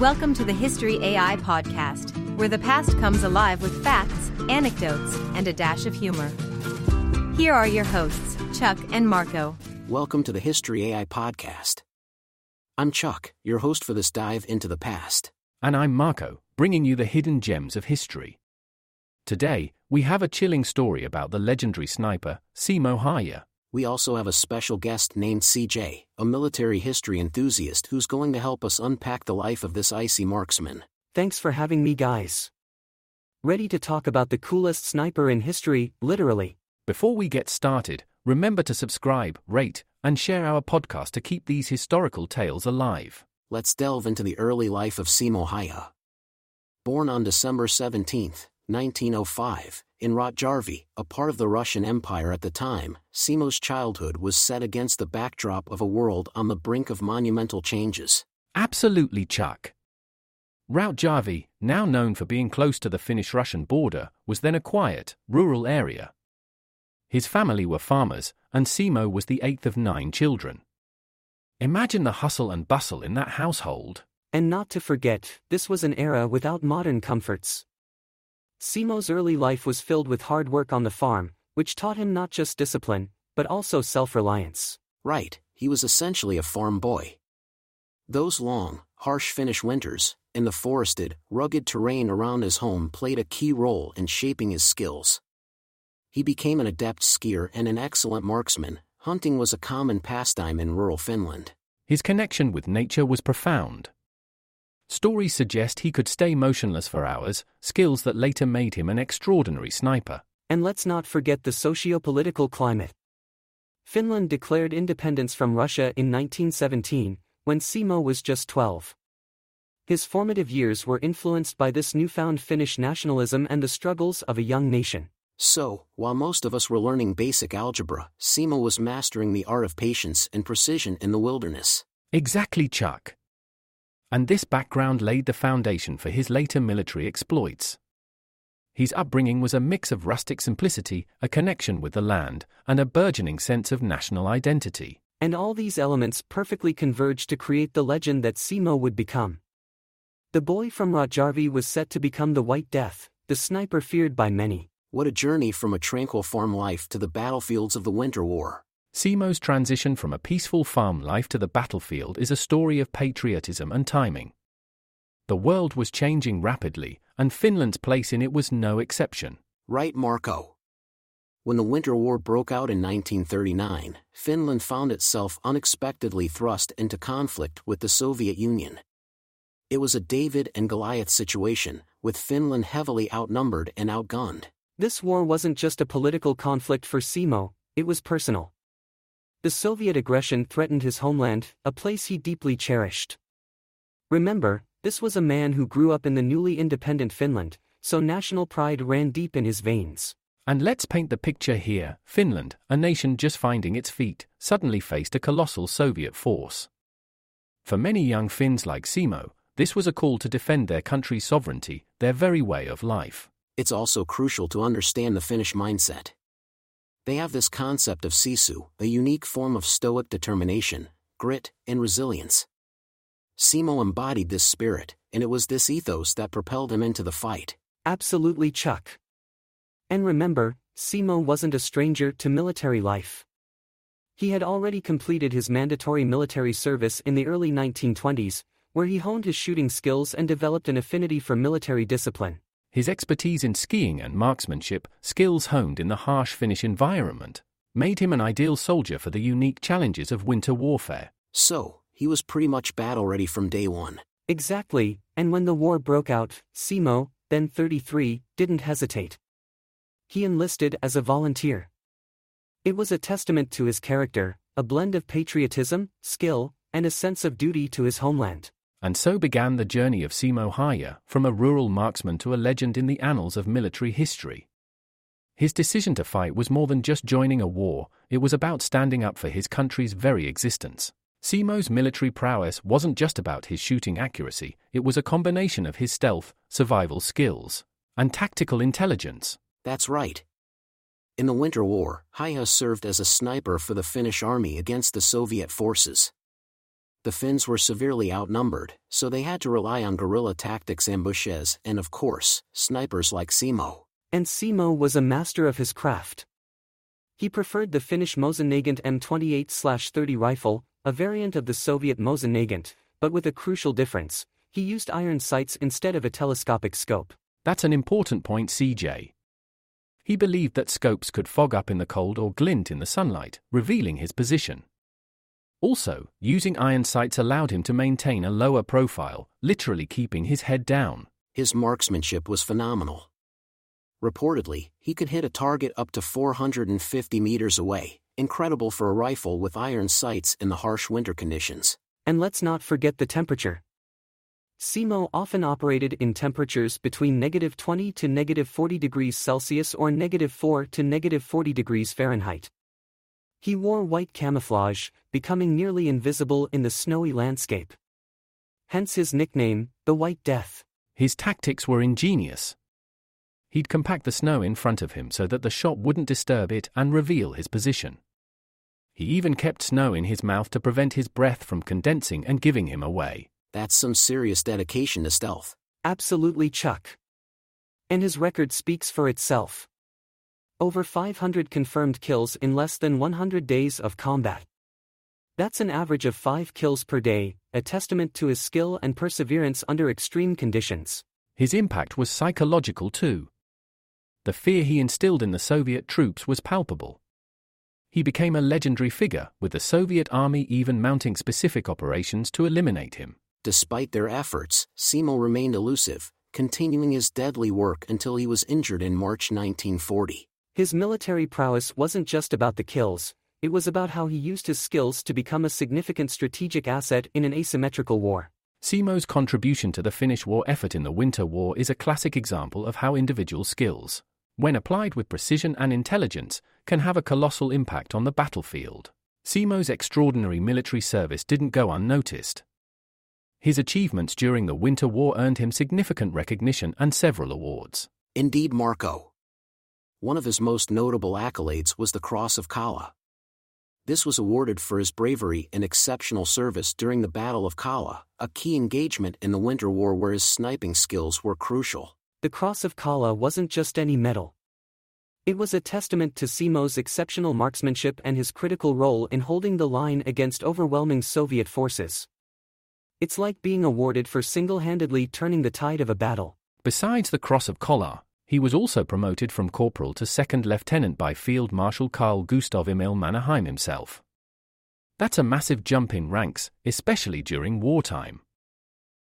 Welcome to the History AI podcast, where the past comes alive with facts, anecdotes, and a dash of humor. Here are your hosts, Chuck and Marco. Welcome to the History AI podcast. I'm Chuck, your host for this dive into the past. And I'm Marco, bringing you the hidden gems of history. Today, we have a chilling story about the legendary sniper, Simo Häyhä. We also have a special guest named CJ, a military history enthusiast who's going to help us unpack the life of this icy marksman. Thanks for having me, guys. Ready to talk about the coolest sniper in history, literally. Before we get started, remember to subscribe, rate, and share our podcast to keep these historical tales alive. Let's delve into the early life of Simo Häyhä. Born on December 17, 1905, in Rautjärvi, a part of the Russian Empire at the time, Simo's childhood was set against the backdrop of a world on the brink of monumental changes. Absolutely, Chuck. Rautjärvi, now known for being close to the Finnish Russian border, was then a quiet, rural area. His family were farmers, and Simo was the eighth of nine children. Imagine the hustle and bustle in that household. And not to forget, this was an era without modern comforts. Simo's early life was filled with hard work on the farm, which taught him not just discipline, but also self reliance. Right, he was essentially a farm boy. Those long, harsh Finnish winters, in the forested, rugged terrain around his home played a key role in shaping his skills. He became an adept skier and an excellent marksman. Hunting was a common pastime in rural Finland. His connection with nature was profound. Stories suggest he could stay motionless for hours, skills that later made him an extraordinary sniper. And let's not forget the socio political climate. Finland declared independence from Russia in 1917, when Simo was just 12. His formative years were influenced by this newfound Finnish nationalism and the struggles of a young nation. So, while most of us were learning basic algebra, Simo was mastering the art of patience and precision in the wilderness. Exactly, Chuck. And this background laid the foundation for his later military exploits. His upbringing was a mix of rustic simplicity, a connection with the land, and a burgeoning sense of national identity. And all these elements perfectly converged to create the legend that Simo would become. The boy from Rautjärvi was set to become the White Death, the sniper feared by many. What a journey from a tranquil farm life to the battlefields of the Winter War. Simo's transition from a peaceful farm life to the battlefield is a story of patriotism and timing. The world was changing rapidly, and Finland's place in it was no exception. Right, Marco. When the Winter War broke out in 1939, Finland found itself unexpectedly thrust into conflict with the Soviet Union. It was a David and Goliath situation, with Finland heavily outnumbered and outgunned. This war wasn't just a political conflict for Simo, it was personal. The Soviet aggression threatened his homeland, a place he deeply cherished. Remember, this was a man who grew up in the newly independent Finland, so national pride ran deep in his veins. And let's paint the picture here Finland, a nation just finding its feet, suddenly faced a colossal Soviet force. For many young Finns like Simo, this was a call to defend their country's sovereignty, their very way of life. It's also crucial to understand the Finnish mindset. They have this concept of sisu, a unique form of stoic determination, grit, and resilience. Simo embodied this spirit, and it was this ethos that propelled him into the fight. Absolutely, Chuck. And remember, Simo wasn't a stranger to military life. He had already completed his mandatory military service in the early 1920s, where he honed his shooting skills and developed an affinity for military discipline. His expertise in skiing and marksmanship, skills honed in the harsh Finnish environment, made him an ideal soldier for the unique challenges of winter warfare. So, he was pretty much battle ready from day one. Exactly, and when the war broke out, Simo, then 33, didn't hesitate. He enlisted as a volunteer. It was a testament to his character, a blend of patriotism, skill, and a sense of duty to his homeland. And so began the journey of Simo Häyhä, from a rural marksman to a legend in the annals of military history. His decision to fight was more than just joining a war, it was about standing up for his country's very existence. Simo's military prowess wasn't just about his shooting accuracy, it was a combination of his stealth, survival skills, and tactical intelligence. That's right. In the Winter War, Häyhä served as a sniper for the Finnish army against the Soviet forces. The Finns were severely outnumbered, so they had to rely on guerrilla tactics ambushes and of course, snipers like Simo. And Simo was a master of his craft. He preferred the Finnish Mosin-Nagant M28-30 rifle, a variant of the Soviet Mosin-Nagant, but with a crucial difference, he used iron sights instead of a telescopic scope. That's an important point, CJ. He believed that scopes could fog up in the cold or glint in the sunlight, revealing his position. Also, using iron sights allowed him to maintain a lower profile, literally keeping his head down. His marksmanship was phenomenal. Reportedly, he could hit a target up to 450 meters away, incredible for a rifle with iron sights in the harsh winter conditions. And let's not forget the temperature. Simo often operated in temperatures between negative 20 to negative 40 degrees Celsius or negative 4 to negative 40 degrees Fahrenheit. He wore white camouflage, becoming nearly invisible in the snowy landscape. Hence his nickname, the White Death. His tactics were ingenious. He'd compact the snow in front of him so that the shot wouldn't disturb it and reveal his position. He even kept snow in his mouth to prevent his breath from condensing and giving him away. That's some serious dedication to stealth. Absolutely, Chuck. And his record speaks for itself. Over 500 confirmed kills in less than 100 days of combat. That's an average of 5 kills per day, a testament to his skill and perseverance under extreme conditions. His impact was psychological too. The fear he instilled in the Soviet troops was palpable. He became a legendary figure, with the Soviet army even mounting specific operations to eliminate him. Despite their efforts, Simo remained elusive, continuing his deadly work until he was injured in March 1940. His military prowess wasn't just about the kills, it was about how he used his skills to become a significant strategic asset in an asymmetrical war. Simo's contribution to the Finnish war effort in the Winter War is a classic example of how individual skills, when applied with precision and intelligence, can have a colossal impact on the battlefield. Simo's extraordinary military service didn't go unnoticed. His achievements during the Winter War earned him significant recognition and several awards. Indeed, Marco. One of his most notable accolades was the Cross of Kollaa. This was awarded for his bravery and exceptional service during the Battle of Kollaa, a key engagement in the Winter War where his sniping skills were crucial. The Cross of Kollaa wasn't just any medal. It was a testament to Simo's exceptional marksmanship and his critical role in holding the line against overwhelming Soviet forces. It's like being awarded for single handedly turning the tide of a battle. Besides the Cross of Kollaa, he was also promoted from corporal to second lieutenant by Field Marshal Karl Gustav Emil Mannerheim himself. That's a massive jump in ranks, especially during wartime.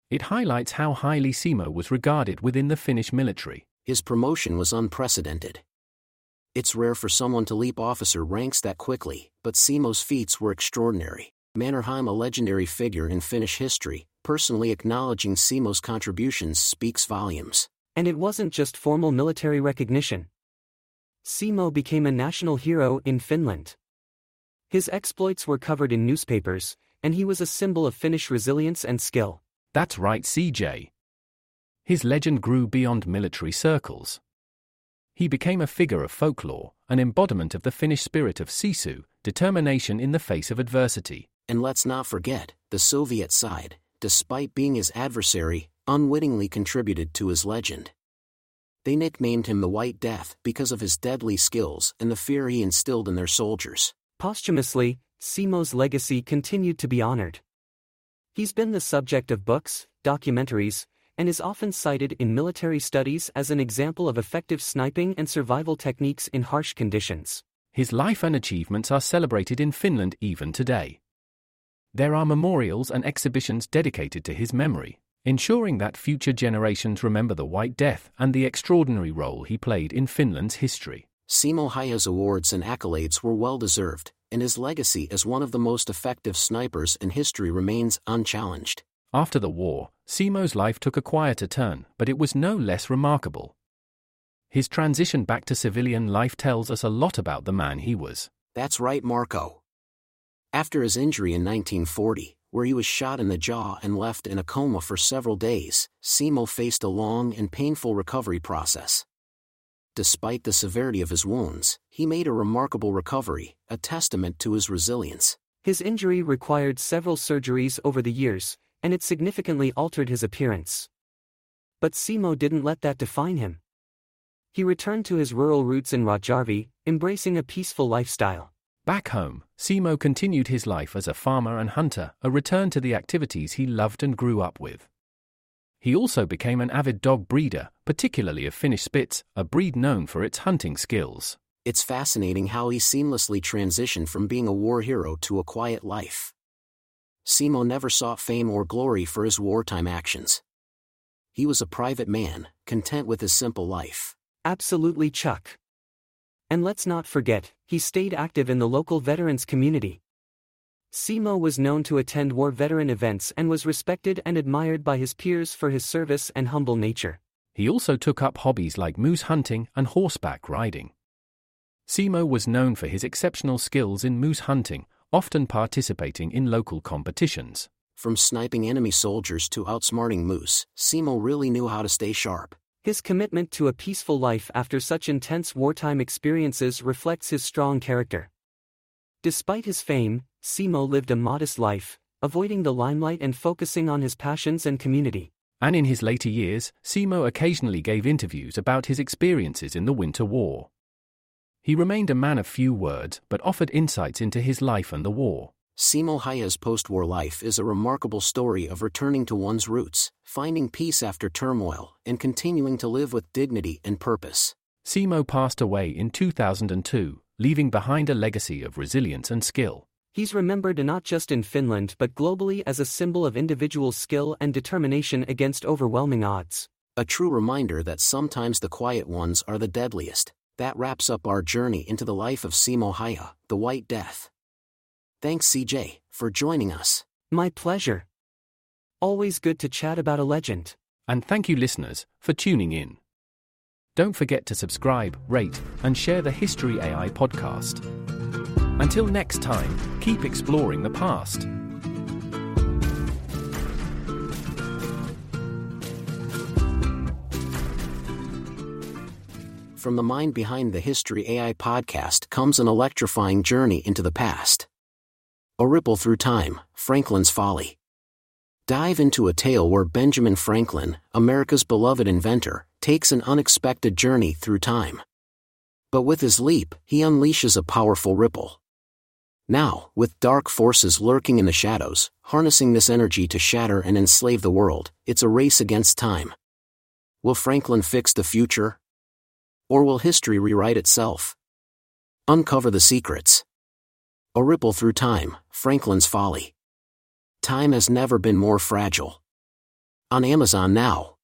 It highlights how highly Simo was regarded within the Finnish military. His promotion was unprecedented. It's rare for someone to leap officer ranks that quickly, but Simo's feats were extraordinary. Mannerheim, a legendary figure in Finnish history, personally acknowledging Simo's contributions speaks volumes. And it wasn't just formal military recognition. Simo became a national hero in Finland. His exploits were covered in newspapers, and he was a symbol of Finnish resilience and skill. That's right, CJ. His legend grew beyond military circles. He became a figure of folklore, an embodiment of the Finnish spirit of sisu, determination in the face of adversity. And let's not forget, the Soviet side, despite being his adversary, unwittingly contributed to his legend. They nicknamed him the White Death because of his deadly skills and the fear he instilled in their soldiers. Posthumously, Simo's legacy continued to be honored. He's been the subject of books, documentaries, and is often cited in military studies as an example of effective sniping and survival techniques in harsh conditions. His life and achievements are celebrated in Finland even today. There are memorials and exhibitions dedicated to his memory ensuring that future generations remember the White Death and the extraordinary role he played in Finland's history. Simo Häyhä's awards and accolades were well deserved, and his legacy as one of the most effective snipers in history remains unchallenged. After the war, Simo's life took a quieter turn, but it was no less remarkable. His transition back to civilian life tells us a lot about the man he was. That's right, Marco. After his injury in 1940, where he was shot in the jaw and left in a coma for several days, Simo faced a long and painful recovery process. Despite the severity of his wounds, he made a remarkable recovery, a testament to his resilience. His injury required several surgeries over the years, and it significantly altered his appearance. But Simo didn't let that define him. He returned to his rural roots in Rautjärvi, embracing a peaceful lifestyle. Back home, Simo continued his life as a farmer and hunter, a return to the activities he loved and grew up with. He also became an avid dog breeder, particularly of Finnish Spitz, a breed known for its hunting skills. It's fascinating how he seamlessly transitioned from being a war hero to a quiet life. Simo never sought fame or glory for his wartime actions. He was a private man, content with his simple life. Absolutely, Chuck. And let's not forget, he stayed active in the local veterans community. Simo was known to attend war veteran events and was respected and admired by his peers for his service and humble nature. He also took up hobbies like moose hunting and horseback riding. Simo was known for his exceptional skills in moose hunting, often participating in local competitions. From sniping enemy soldiers to outsmarting moose, Simo really knew how to stay sharp. His commitment to a peaceful life after such intense wartime experiences reflects his strong character. Despite his fame, Simo lived a modest life, avoiding the limelight and focusing on his passions and community. And in his later years, Simo occasionally gave interviews about his experiences in the Winter War. He remained a man of few words but offered insights into his life and the war. Simo Häyhä's post-war life is a remarkable story of returning to one's roots, finding peace after turmoil, and continuing to live with dignity and purpose. Simo passed away in 2002, leaving behind a legacy of resilience and skill. He's remembered not just in Finland but globally as a symbol of individual skill and determination against overwhelming odds. A true reminder that sometimes the quiet ones are the deadliest. That wraps up our journey into the life of Simo Häyhä, the White Death. Thanks, CJ, for joining us. My pleasure. Always good to chat about a legend. And thank you, listeners, for tuning in. Don't forget to subscribe, rate, and share the History AI podcast. Until next time, keep exploring the past. From the mind behind the History AI podcast comes an electrifying journey into the past. A Ripple Through Time, Franklin's Folly. Dive into a tale where Benjamin Franklin, America's beloved inventor, takes an unexpected journey through time. But with his leap, he unleashes a powerful ripple. Now, with dark forces lurking in the shadows, harnessing this energy to shatter and enslave the world, it's a race against time. Will Franklin fix the future? Or will history rewrite itself? Uncover the secrets. A Ripple Through Time, Franklin's Folly. Time has never been more fragile. On Amazon now.